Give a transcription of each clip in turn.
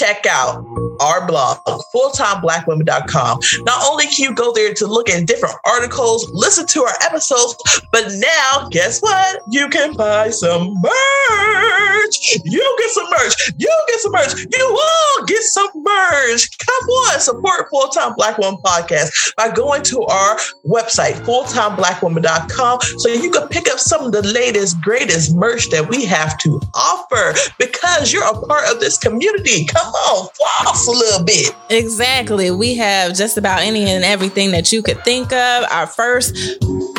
check out our blog, fulltimeblackwomen.com. Not only can you go there to look at different articles, listen to our episodes, but now, guess what? You can buy some merch. You get some merch. You get some merch. You all get some merch. Come on, support Full Time Black Woman Podcast by going to our website, fulltimeblackwoman.com, so you can pick up some of the latest, greatest merch that we have to offer because you're a part of this community. Come on, floss little bit. Exactly. We have just about any and everything that you could think of. Our first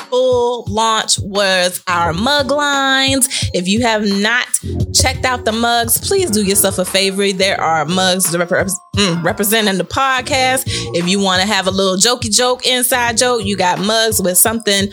full launch was our mug lines. If you have not checked out the mugs, please do yourself a favor. There are mugs rep- mm, representing the podcast. If you want to have a little jokey joke, inside joke, you got mugs with something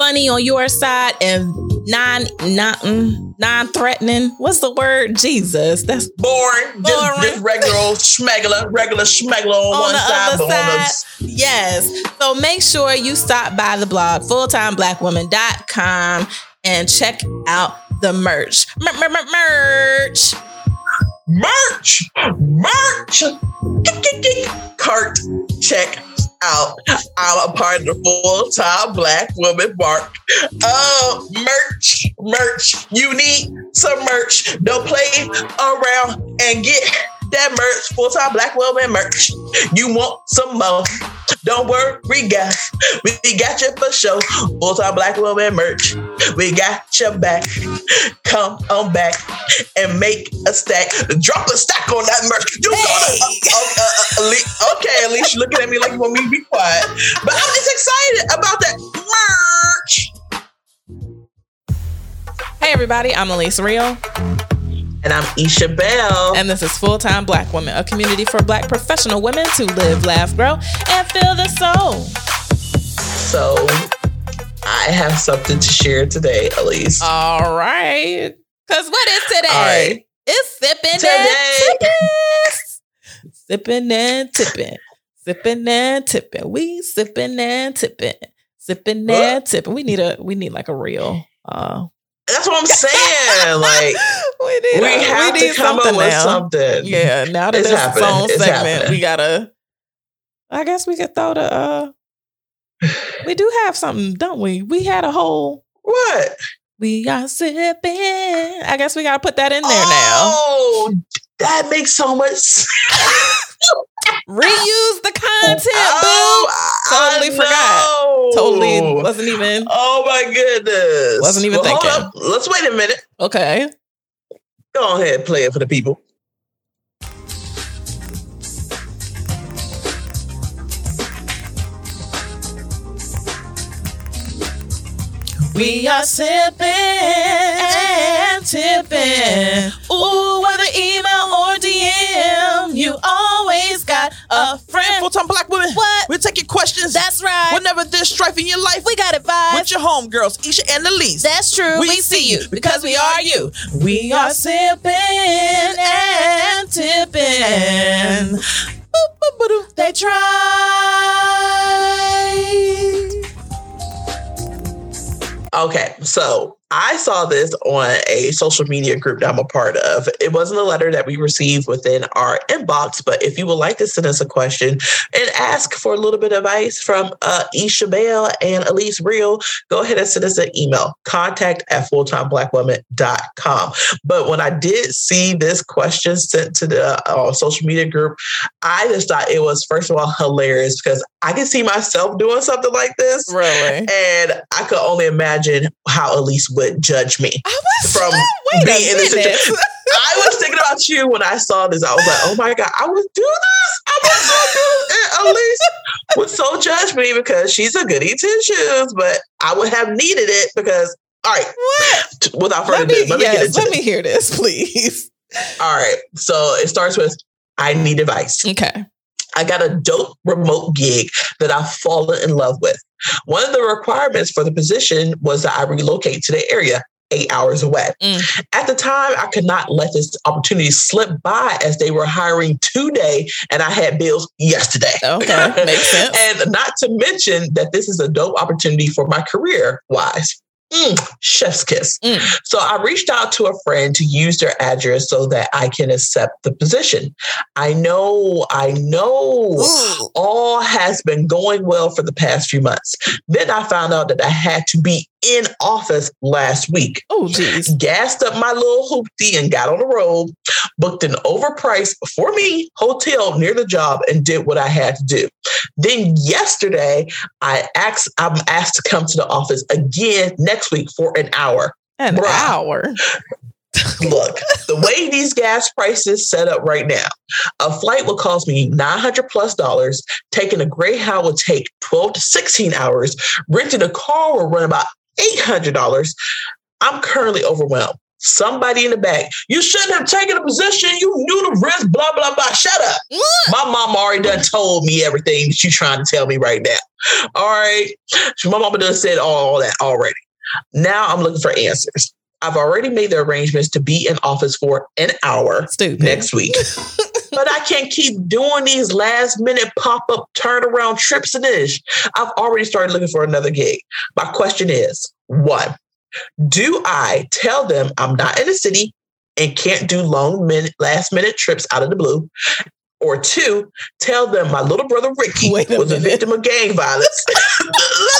funny on your side and non non mm, non threatening. What's the word? Jesus, that's boring. boring. Just, just regular old schmegler, regular schmegler on, on one side, but side. on the yes. So make sure you stop by the blog fulltimeblackwoman.com and check out the merch. Merch. Merch. Merch. Cart check out. I'm a part of the full time Black Woman Mark. Uh, merch, merch. You need some merch. Don't play around and get that merch, full time Black Woman merch. You want some more? Don't worry, guys. We got you for sure. Full time Black Woman merch. We got your back. Come on back and make a stack. Drop a stack on that merch. You hey. uh, uh, uh, okay, at least you're looking at me like you want me to be quiet. But I'm just excited about that merch. Hey, everybody. I'm Elise Real. And I'm Isha Bell. And this is Full Time Black Women, a community for Black professional women to live, laugh, grow, and feel the soul. So, I have something to share today, Elise. All right. Because what is today? Right. It's sipping today. and tipping. Sipping and tipping. Sipping and tipping. We sipping and tipping. Sipping and tipping. We need a we need like a real uh that's what I'm saying. like we, need, we have we to come up with something. Yeah, now that it's song it's segment, happening. we gotta. I guess we could throw the. uh We do have something, don't we? We had a whole what? We are sipping. I guess we gotta put that in there oh, now. Oh, that makes so much sense. Reuse the content, oh, boo. Oh, totally forgot. Totally wasn't even. Oh my goodness. Wasn't even well, thinking. Let's wait a minute. Okay. Go ahead, play it for the people. We are sipping and tipping. Ooh, whether email or DM, you always got a friend. Full time black women. What? We'll take your questions. That's right. Whenever there's strife in your life, we got advice. With your homegirls, Isha and Elise. That's true. We, we see you because we are you. We are sipping and tipping. They try. Okay, so I saw this on a social media group that I'm a part of. It wasn't a letter that we received within our inbox, but if you would like to send us a question and ask for a little bit of advice from uh, Isha Bell and Elise Real, go ahead and send us an email, contact at fulltimeblackwoman.com. But when I did see this question sent to the uh, social media group, I just thought it was, first of all, hilarious because I can see myself doing something like this. Really? And I could only imagine how Elise would would judge me from being in this situation. I was thinking about you when I saw this. I was like, oh my God, I would do this. I would so do this. And Elise would so judge me because she's a goody two shoes, but I would have needed it because, all right. What? Without further ado, let, me, yes, let me hear this, please. All right. So it starts with I need advice. Okay. I got a dope remote gig that I've fallen in love with. One of the requirements for the position was that I relocate to the area eight hours away. Mm. At the time, I could not let this opportunity slip by as they were hiring today and I had bills yesterday. Okay, makes sense. and not to mention that this is a dope opportunity for my career wise. Mm, chef's kiss. Mm. So I reached out to a friend to use their address so that I can accept the position. I know, I know all has been going well for the past few months. Then I found out that I had to be in office last week. Oh, geez. Gassed up my little hoopty and got on the road, booked an overpriced for me hotel near the job and did what I had to do. Then yesterday I asked I'm asked to come to the office again next week for an hour. An Bruh. hour. Look, the way these gas prices set up right now, a flight will cost me 900 plus dollars. Taking a Greyhound will take 12 to 16 hours. Renting a car will run about $800. I'm currently overwhelmed. Somebody in the back, you shouldn't have taken a position. You knew the risk, blah, blah, blah. Shut up. My mom already done told me everything that you trying to tell me right now. All right. So my mama done said all that already. Now I'm looking for answers. I've already made the arrangements to be in office for an hour Stupid. next week. but I can't keep doing these last minute pop up turnaround trips and ish. I've already started looking for another gig. My question is one, do I tell them I'm not in the city and can't do long minute, last minute trips out of the blue? Or two, tell them my little brother Ricky was a victim of gang violence.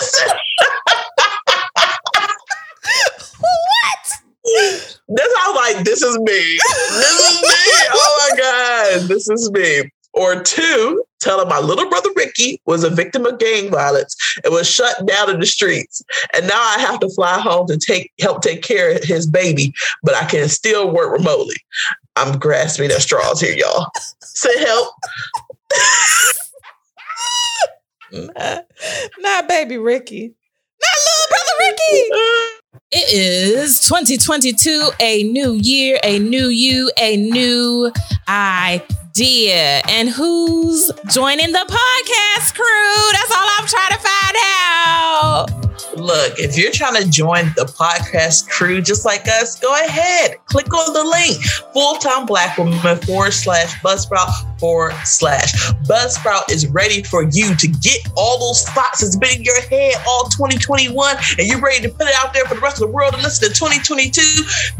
This I like, this is me. This is me. Oh my God. This is me. Or two, tell him my little brother Ricky was a victim of gang violence and was shut down in the streets. And now I have to fly home to take help take care of his baby, but I can still work remotely. I'm grasping at straws here, y'all. Say help. Not, not baby Ricky. Not little brother Ricky. It is 2022, a new year, a new you, a new idea. And who's joining the podcast crew? That's all I'm trying to find out. Look, if you're trying to join the podcast crew just like us, go ahead. Click on the link. Full time black woman forward slash Buzzsprout forward slash. Buzzsprout is ready for you to get all those thoughts that's been in your head all 2021 and you're ready to put it out there for the rest of the world to listen to 2022.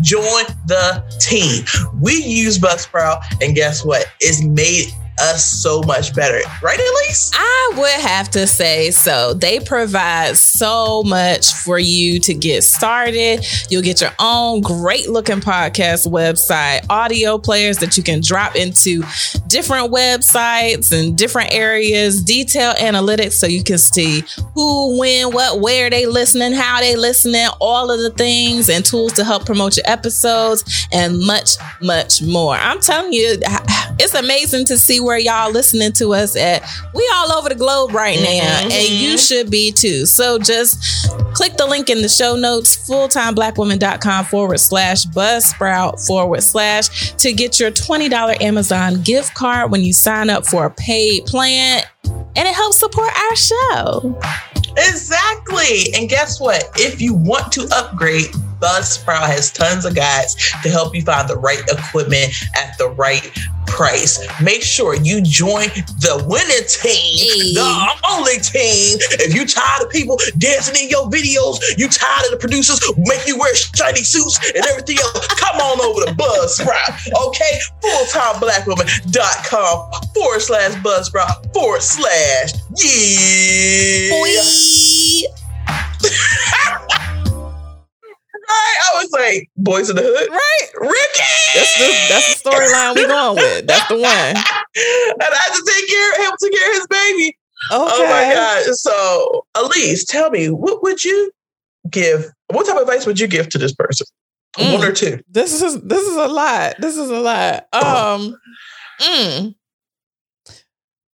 Join the team. We use Buzzsprout, and guess what? It's made us so much better. Right, Elise? I would have to say so. They provide so much for you to get started. You'll get your own great looking podcast website, audio players that you can drop into different websites and different areas, detailed analytics so you can see who, when, what, where they listening, how they listening, all of the things and tools to help promote your episodes and much, much more. I'm telling you, it's amazing to see where y'all listening to us at. We all over the globe right now, and mm-hmm. you should be too. So just click the link in the show notes, fulltimeblackwoman.com forward slash buzzsprout forward slash to get your $20 Amazon gift card when you sign up for a paid plan. And it helps support our show. Exactly. And guess what? If you want to upgrade, Buzzsprout has tons of guides to help you find the right equipment at the right price. Make sure you join the winning team, the only team. If you tired of people dancing in your videos, you tired of the producers make you wear shiny suits and everything else, come on over to Buzzsprout. Okay? Fulltimeblackwoman.com forward slash Buzzsprout forward slash yeah. Right? I was like, Boyz n the Hood. Right. Ricky! That's the that's the storyline we're going with. That's the one. and I had to take care help take care of his baby. Okay. Oh my God. So, Elise, tell me, what would you give? What type of advice would you give to this person? Mm. One or two. This is this is a lot. This is a lot. Um mm.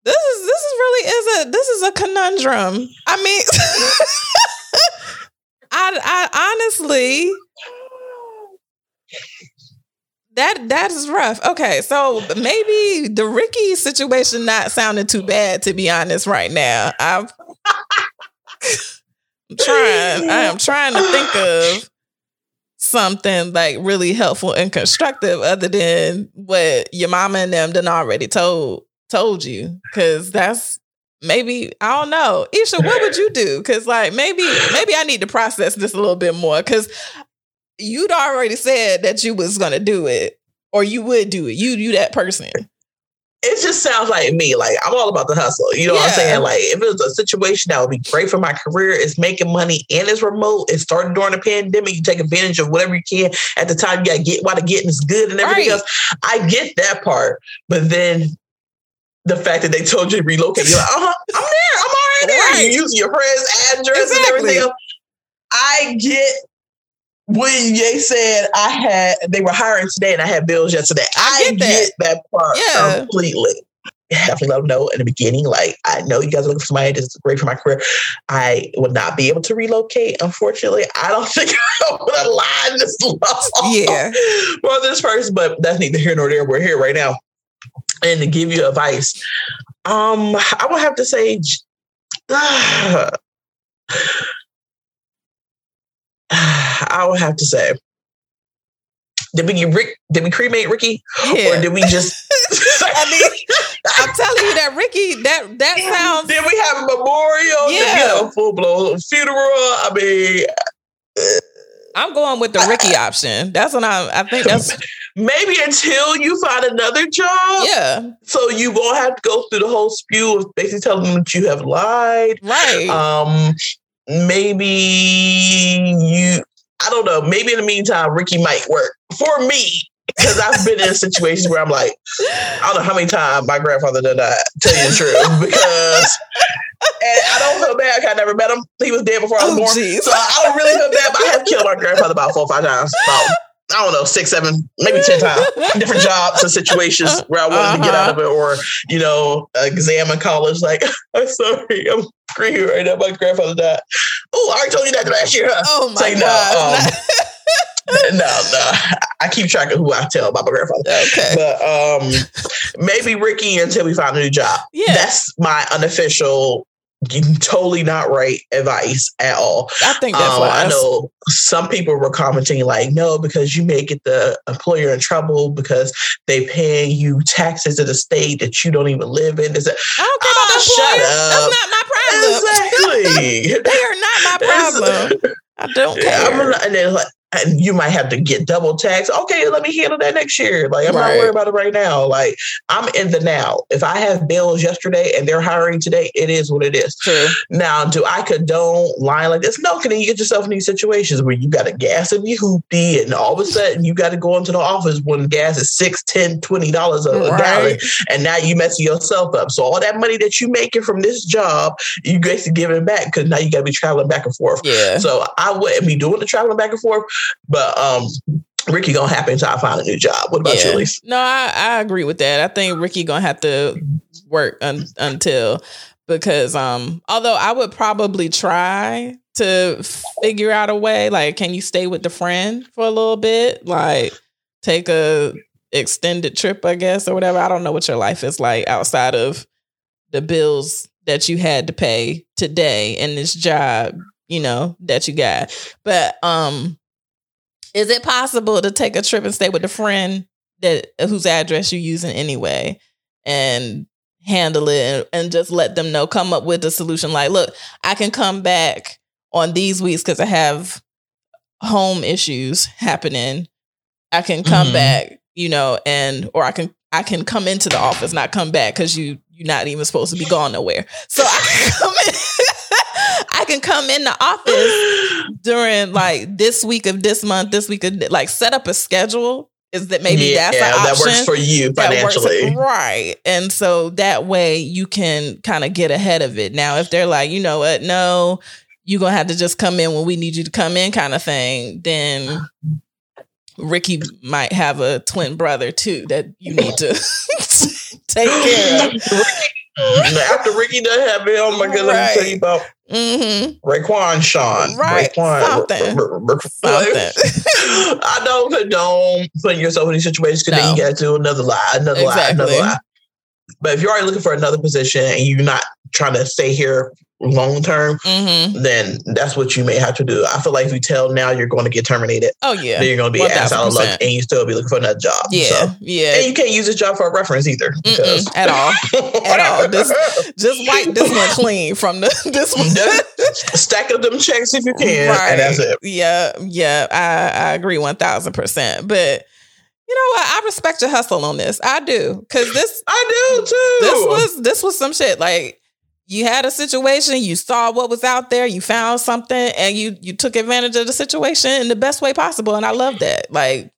This is this is really is a this is a conundrum. I mean I I honestly that that is rough. Okay, so maybe the Ricky situation not sounding too bad to be honest right now. I've I'm trying. I am trying to think of something like really helpful and constructive other than what your mama and them done already told told you. Cause that's maybe I don't know. Isha, what would you do? Because like maybe maybe I need to process this a little bit more because you'd already said that you was gonna do it or you would do it. You you that person. It just sounds like me. Like I'm all about the hustle. You know what I'm saying? Like if it was a situation that would be great for my career, it's making money and it's remote. It started during the pandemic. You take advantage of whatever you can at the time. You gotta get while the getting is good and everything Right. else. I get that part, but then the fact that they told you to relocate, you're like, uh-huh, I'm there. I'm already there. Right. You use your friend's address and everything else. I get when they said I had they were hiring today and I had bills yesterday. I, get get, that. that. part Yeah. completely. Definitely let them know in the beginning. Like I know you guys are looking for somebody that's great for my career. I would not be able to relocate. Unfortunately, I don't think I'm gonna line this long Yeah. for this person, but that's neither here nor there. We're here right now. And to give you advice, um, I would have to say I would have to say, did we Rick? Did we cremate Ricky, Yeah. or did we just? I mean, I'm telling you that Ricky, that that sounds Did we have a memorial? Did we Yeah. have a full blown funeral? I mean, I'm going with the Ricky option. That's what I I think that's maybe until you find another job. yeah, So you won't have to go through the whole spew of basically telling them that you have lied. right. Um, maybe you. I don't know. Maybe in the meantime, Ricky might work for me because I've been in situations where I'm like, I don't know how many times my grandfather did that. Tell you the truth, because and I don't feel bad. I never met him. He was dead before I was Oh, born, jeez. so I don't really feel bad. But I have killed my grandfather about four or five times. About I don't know, six, seven, maybe ten times. Different jobs and situations where I wanted to get out of it, or you know, exam in college. Like, I'm sorry, I'm screaming right now. My grandfather died. Oh, I already told you that last year. Huh? oh my Say no, god. no, no. I keep track of who I tell about my grandfather. okay. But um, maybe Ricky until we find a new job. Yeah. That's my unofficial, totally not right advice at all. I think that's Um, why I know some people were commenting like, no, because you may get the employer in trouble because they paying you taxes in a state that you don't even live in. Is it I don't care about Ah, the shut up. That's not my problem. exactly? they are not my problem. I don't Yeah, I'm care. not- and then like, you might have to get double tax. Okay, let me handle that next year. Like I'm not Right. worried about it right now. Like I'm in the now. If I have bills yesterday and they're hiring today, it is what it is. True. Now, do I condone lying like this? No, then you get yourself in these situations where you got to gas in your hoopty and all of a sudden you got to go into the office when gas is six, ten, twenty dollars a, a Right. gallon. And now you messing yourself up. So all that money that you making from this job, you basically giving it back because now you got to be traveling back and forth. Yeah. So I wouldn't be doing the traveling back and forth, but um, Ricky gonna happen until I find a new job. What about you, Yeah. Elise? No, I, I agree with that. I think Ricky gonna have to work un, until because um although I would probably try to figure out a way like can you stay with the friend for a little bit like take a extended trip I guess or whatever I don't know what your life is like outside of the bills that you had to pay today and this job you know that you got but um is it possible to take a trip and stay with a friend that whose address you're using anyway and handle it and, and just let them know come up with a solution like look i can come back on these weeks because i have home issues happening i can come Mhm. back you know and or i can i can come into the office not come back because you you're not even supposed to be gone nowhere so i can come in i can come in the office during like this week of this month, this week of like set up a schedule. Is that maybe yeah, that's an that option works for you that works- financially. right? And so that way you can kind of get ahead of it. Now, if they're like, you know what, no, you're gonna have to just come in when we need you to come in, kind of thing, then Ricky might have a twin brother too that you need to take care of. After Ricky does have it, oh my god, let me tell you about Mm-hmm. Raekwon Sean. Right, Raekwon. something. R- r- r- Something. I don't condone putting yourself in these situations because then you got to do another lie, another lie, another lie. But if you're already looking for another position and you're not trying to stay here long term, Mm-hmm. then that's what you may have to do. I feel like if you tell now you're going to get terminated, Oh yeah. then you're going to be ass out of luck and you still be looking for another job. Yeah. So- Yeah. And you can't use this job for a reference either. Because at all. At all. This just wipe this one clean from the this one. Just stack up them checks if you can, and that's it. Yeah, yeah. I, I agree one thousand percent. But you know what? I respect your hustle on this. I do. Cause this I do too. this was this was some shit. Like you had a situation, you saw what was out there, you found something, and you you took advantage of the situation in the best way possible. And I love that. Like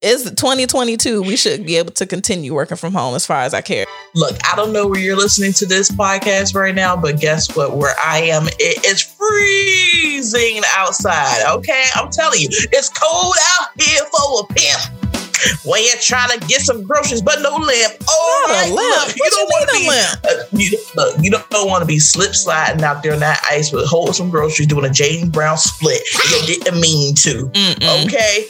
it's 2022. We should be able to continue working from home as far as I care. Look, I don't know where you're listening to this podcast right now, but guess what? Where I am, it is freezing outside. Okay, I'm telling you, it's cold out here for a pimp. When you're trying to get some groceries, but no lamp. Oh, Not a right, lamp. look, What you wanna mean a be, lamp? uh, you, look, you don't want to be slip sliding out there in that ice with holding some groceries, doing a James Brown split. You didn't mean to. Mm-mm. Okay.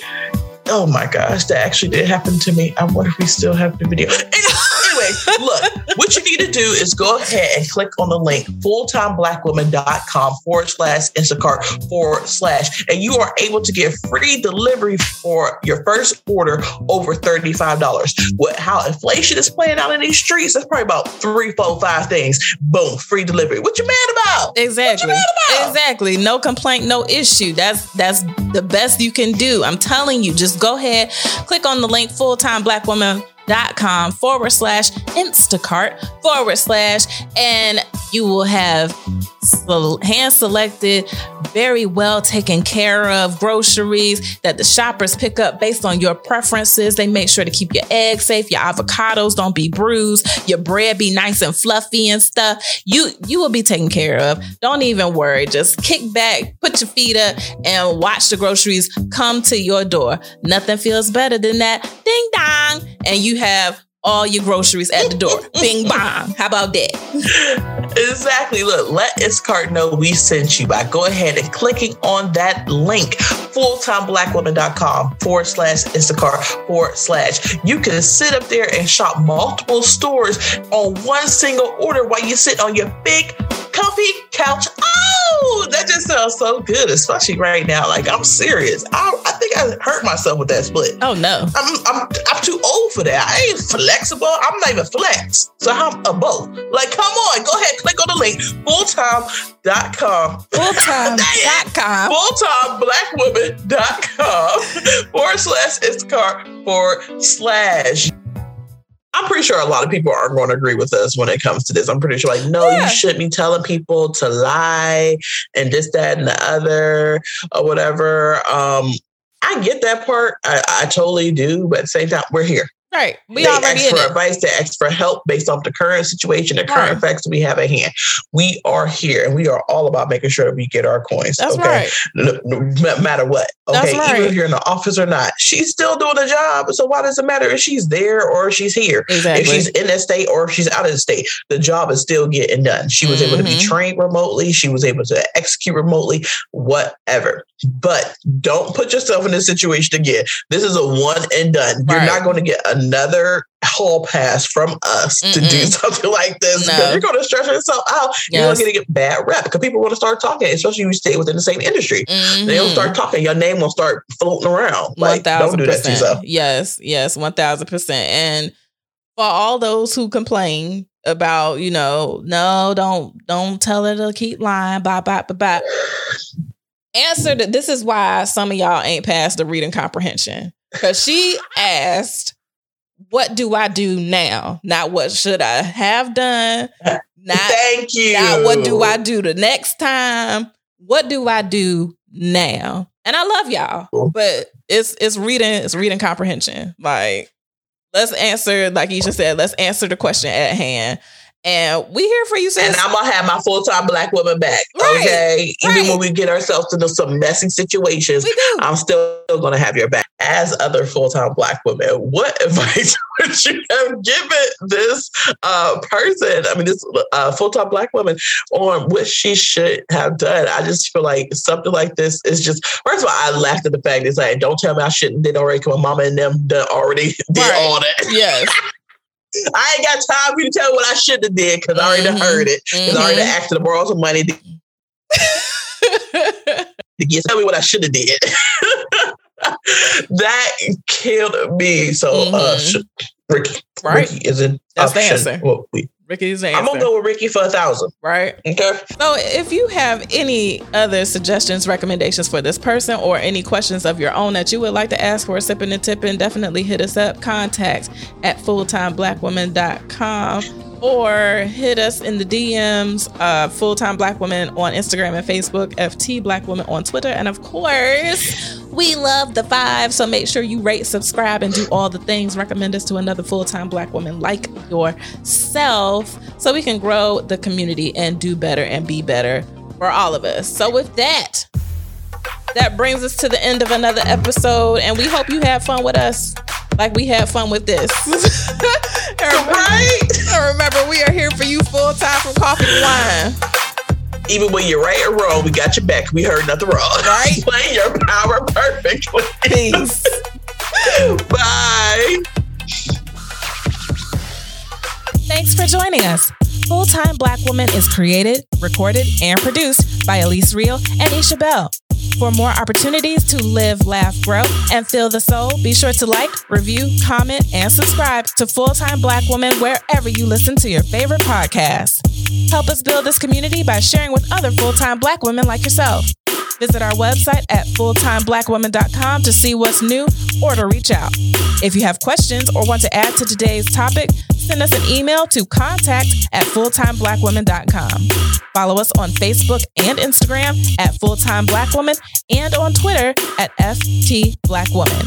Oh my gosh, that actually did happen to me. I wonder if we still have the video. Anyway, look, what you need to do is go ahead and click on the link fulltimeblackwoman.com forward slash Instacart forward slash, and you are able to get free delivery for your first order over $35. What how inflation is playing out in these streets, that's probably about three, four, five things. Boom, free delivery. What you mad about? Exactly. What you mad about? Exactly. No complaint, no issue. That's that's the best you can do. I'm telling you, just go ahead, click on the link fulltimeblackwoman.com forward slash Instacart forward slash, and you will have hand selected, very well taken care of groceries that the shoppers pick up based on your preferences. They make sure to keep your eggs safe, your avocados don't be bruised, your bread be nice and fluffy and stuff. You you will be taken care of. Don't even worry. Just kick back, put your feet up, and watch the groceries come to your door. Nothing feels better than that. Ding dong, and you have all your groceries at the door. Bing bong. How about that? Exactly. Look, let Instacart know we sent you by go ahead and clicking on that link, fulltimeblackwoman.com forward slash Instacart forward slash. You can sit up there and shop multiple stores on one single order while you sit on your big comfy couch. Oh, that just sounds so good, especially right now. Like I'm serious. I, I think I hurt myself with that split. Oh no. I'm, I'm I'm too old for that. I ain't flexible. I'm not even flex. So I'm a both. Like, come on, go ahead, click on the link, fulltime.com. Fulltime.com. Fulltimeblackwoman.com forward slash Instacart forward slash. I'm pretty sure a lot of people aren't going to agree with us when it comes to this. I'm pretty sure, like, no, Yeah. you shouldn't be telling people to lie and this, that, and the other, or whatever. Um, I get that part. I, I totally do. But at the same time, we're here. Right. We they already ask for it. advice, they ask for help based off the current situation, the current Right. facts we have at hand. We are here and we are all about making sure that we get our coins. That's okay. right. No, no matter what. Okay. right. Even if you're in the office or not, she's still doing the job. So why does it matter if she's there or she's here? Exactly. If she's in that state or if she's out of the state, the job is still getting done. She was able to be Mhm. trained remotely. She was able to execute remotely, whatever. But don't put yourself in this situation again. This is a one and done. You're not going to get another hall pass from us to do something like this No. because you're going to stress yourself out. You're going to get bad rep because people want to start talking, especially if you stay within the same industry. They'll Mhm. start talking. Your name will start floating around. Like, don't do that to yourself. Yes, yes, one thousand percent. And for all those who complain about, you know, no, don't don't tell her to keep lying, bye bye bye bye. Answer that this is why some of y'all ain't passed the reading comprehension. Because she asked, What do I do now? Not what should I have done? Not Thank you. now, what do I do the next time? What do I do now? And I love y'all, Cool. but it's it's reading, it's reading comprehension. Like, let's answer, like Isha said, let's answer the question at hand. And we here for you, sis. And I'm gonna have my full time black woman back. Right, Okay. Even right. when we get ourselves into some messy situations. I'm still gonna have your back. As other full time black women, what advice would you have given this uh, person? I mean, this uh, full time black woman on what she should have done. I just feel like something like this is just. First of all, I laughed at the fact it's like, don't tell me I shouldn't did already. Cause my mama and them done already did Right. all that. yes. I ain't got time for you to tell me what I should have did because I already heard it. Because I already asked to borrow some money to, to get tell me what I should have did. That killed me. So uh Mhm. sh- Ricky. Right. Ricky is an That's the answer. Well, we- Ricky's I'm gonna go with Ricky for a thousand. right? Okay. So, if you have any other suggestions, recommendations for this person, or any questions of your own that you would like to ask for Sipping and Tipping, definitely hit us up. Contact at fulltimeblackwoman.com or hit us in the DMs, uh, Full Time Black Women on Instagram and Facebook, FT Black Women on Twitter. And of course, we love the five. So make sure you rate, subscribe, and do all the things. Recommend us to another full time black woman like yourself so we can grow the community and do better and be better for all of us. So, with that, that brings us to the end of another episode. And we hope you had fun with us like we had fun with this. Right. and remember, we are here for you full time from coffee to wine. Even when you're right or wrong, we got your back. We heard nothing wrong. Right. Play your power perfectly. Peace. Bye. Thanks for joining us. Full Time Black Woman is created, recorded, and produced by Elise Real and Isha Bell. For more opportunities to live, laugh, grow, and feel the soul, be sure to like, review, comment, and subscribe to Full Time Black Woman wherever you listen to your favorite podcasts. Help us build this community by sharing with other full time black women like yourself. Visit our website at fulltimeblackwoman.com to see what's new or to reach out. If you have questions or want to add to today's topic, send us an email to contact at fulltimeblackwoman.com. Follow us on Facebook and Instagram at Fulltime Black Woman and on Twitter at FT Black Woman.